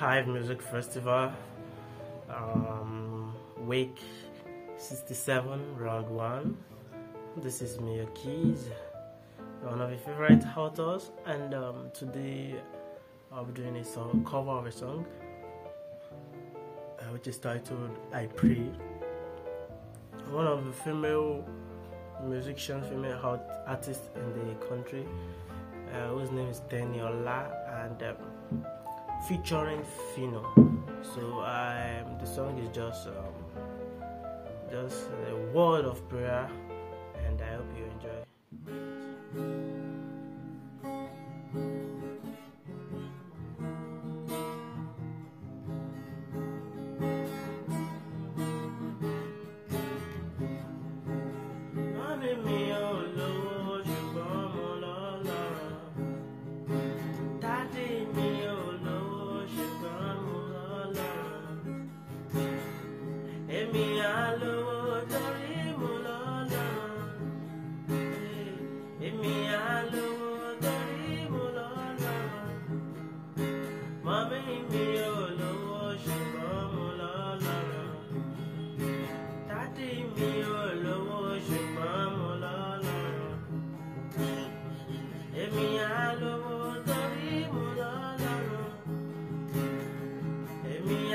Hive Music Festival, um, week 67, round 1. This is Mia Keys, one of your favorite authors, and um, today I'll be doing a song, cover of a song uh, which is titled I Pray. One of the female musicians, female artists in the country, uh, whose name is Teniola, and um, featuring Phyno. So um, the song is just um, just a word of prayer, and I hope you enjoy.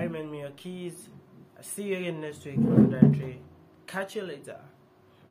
I remain Mia Keys. See you again next week for another entry. Catch you later.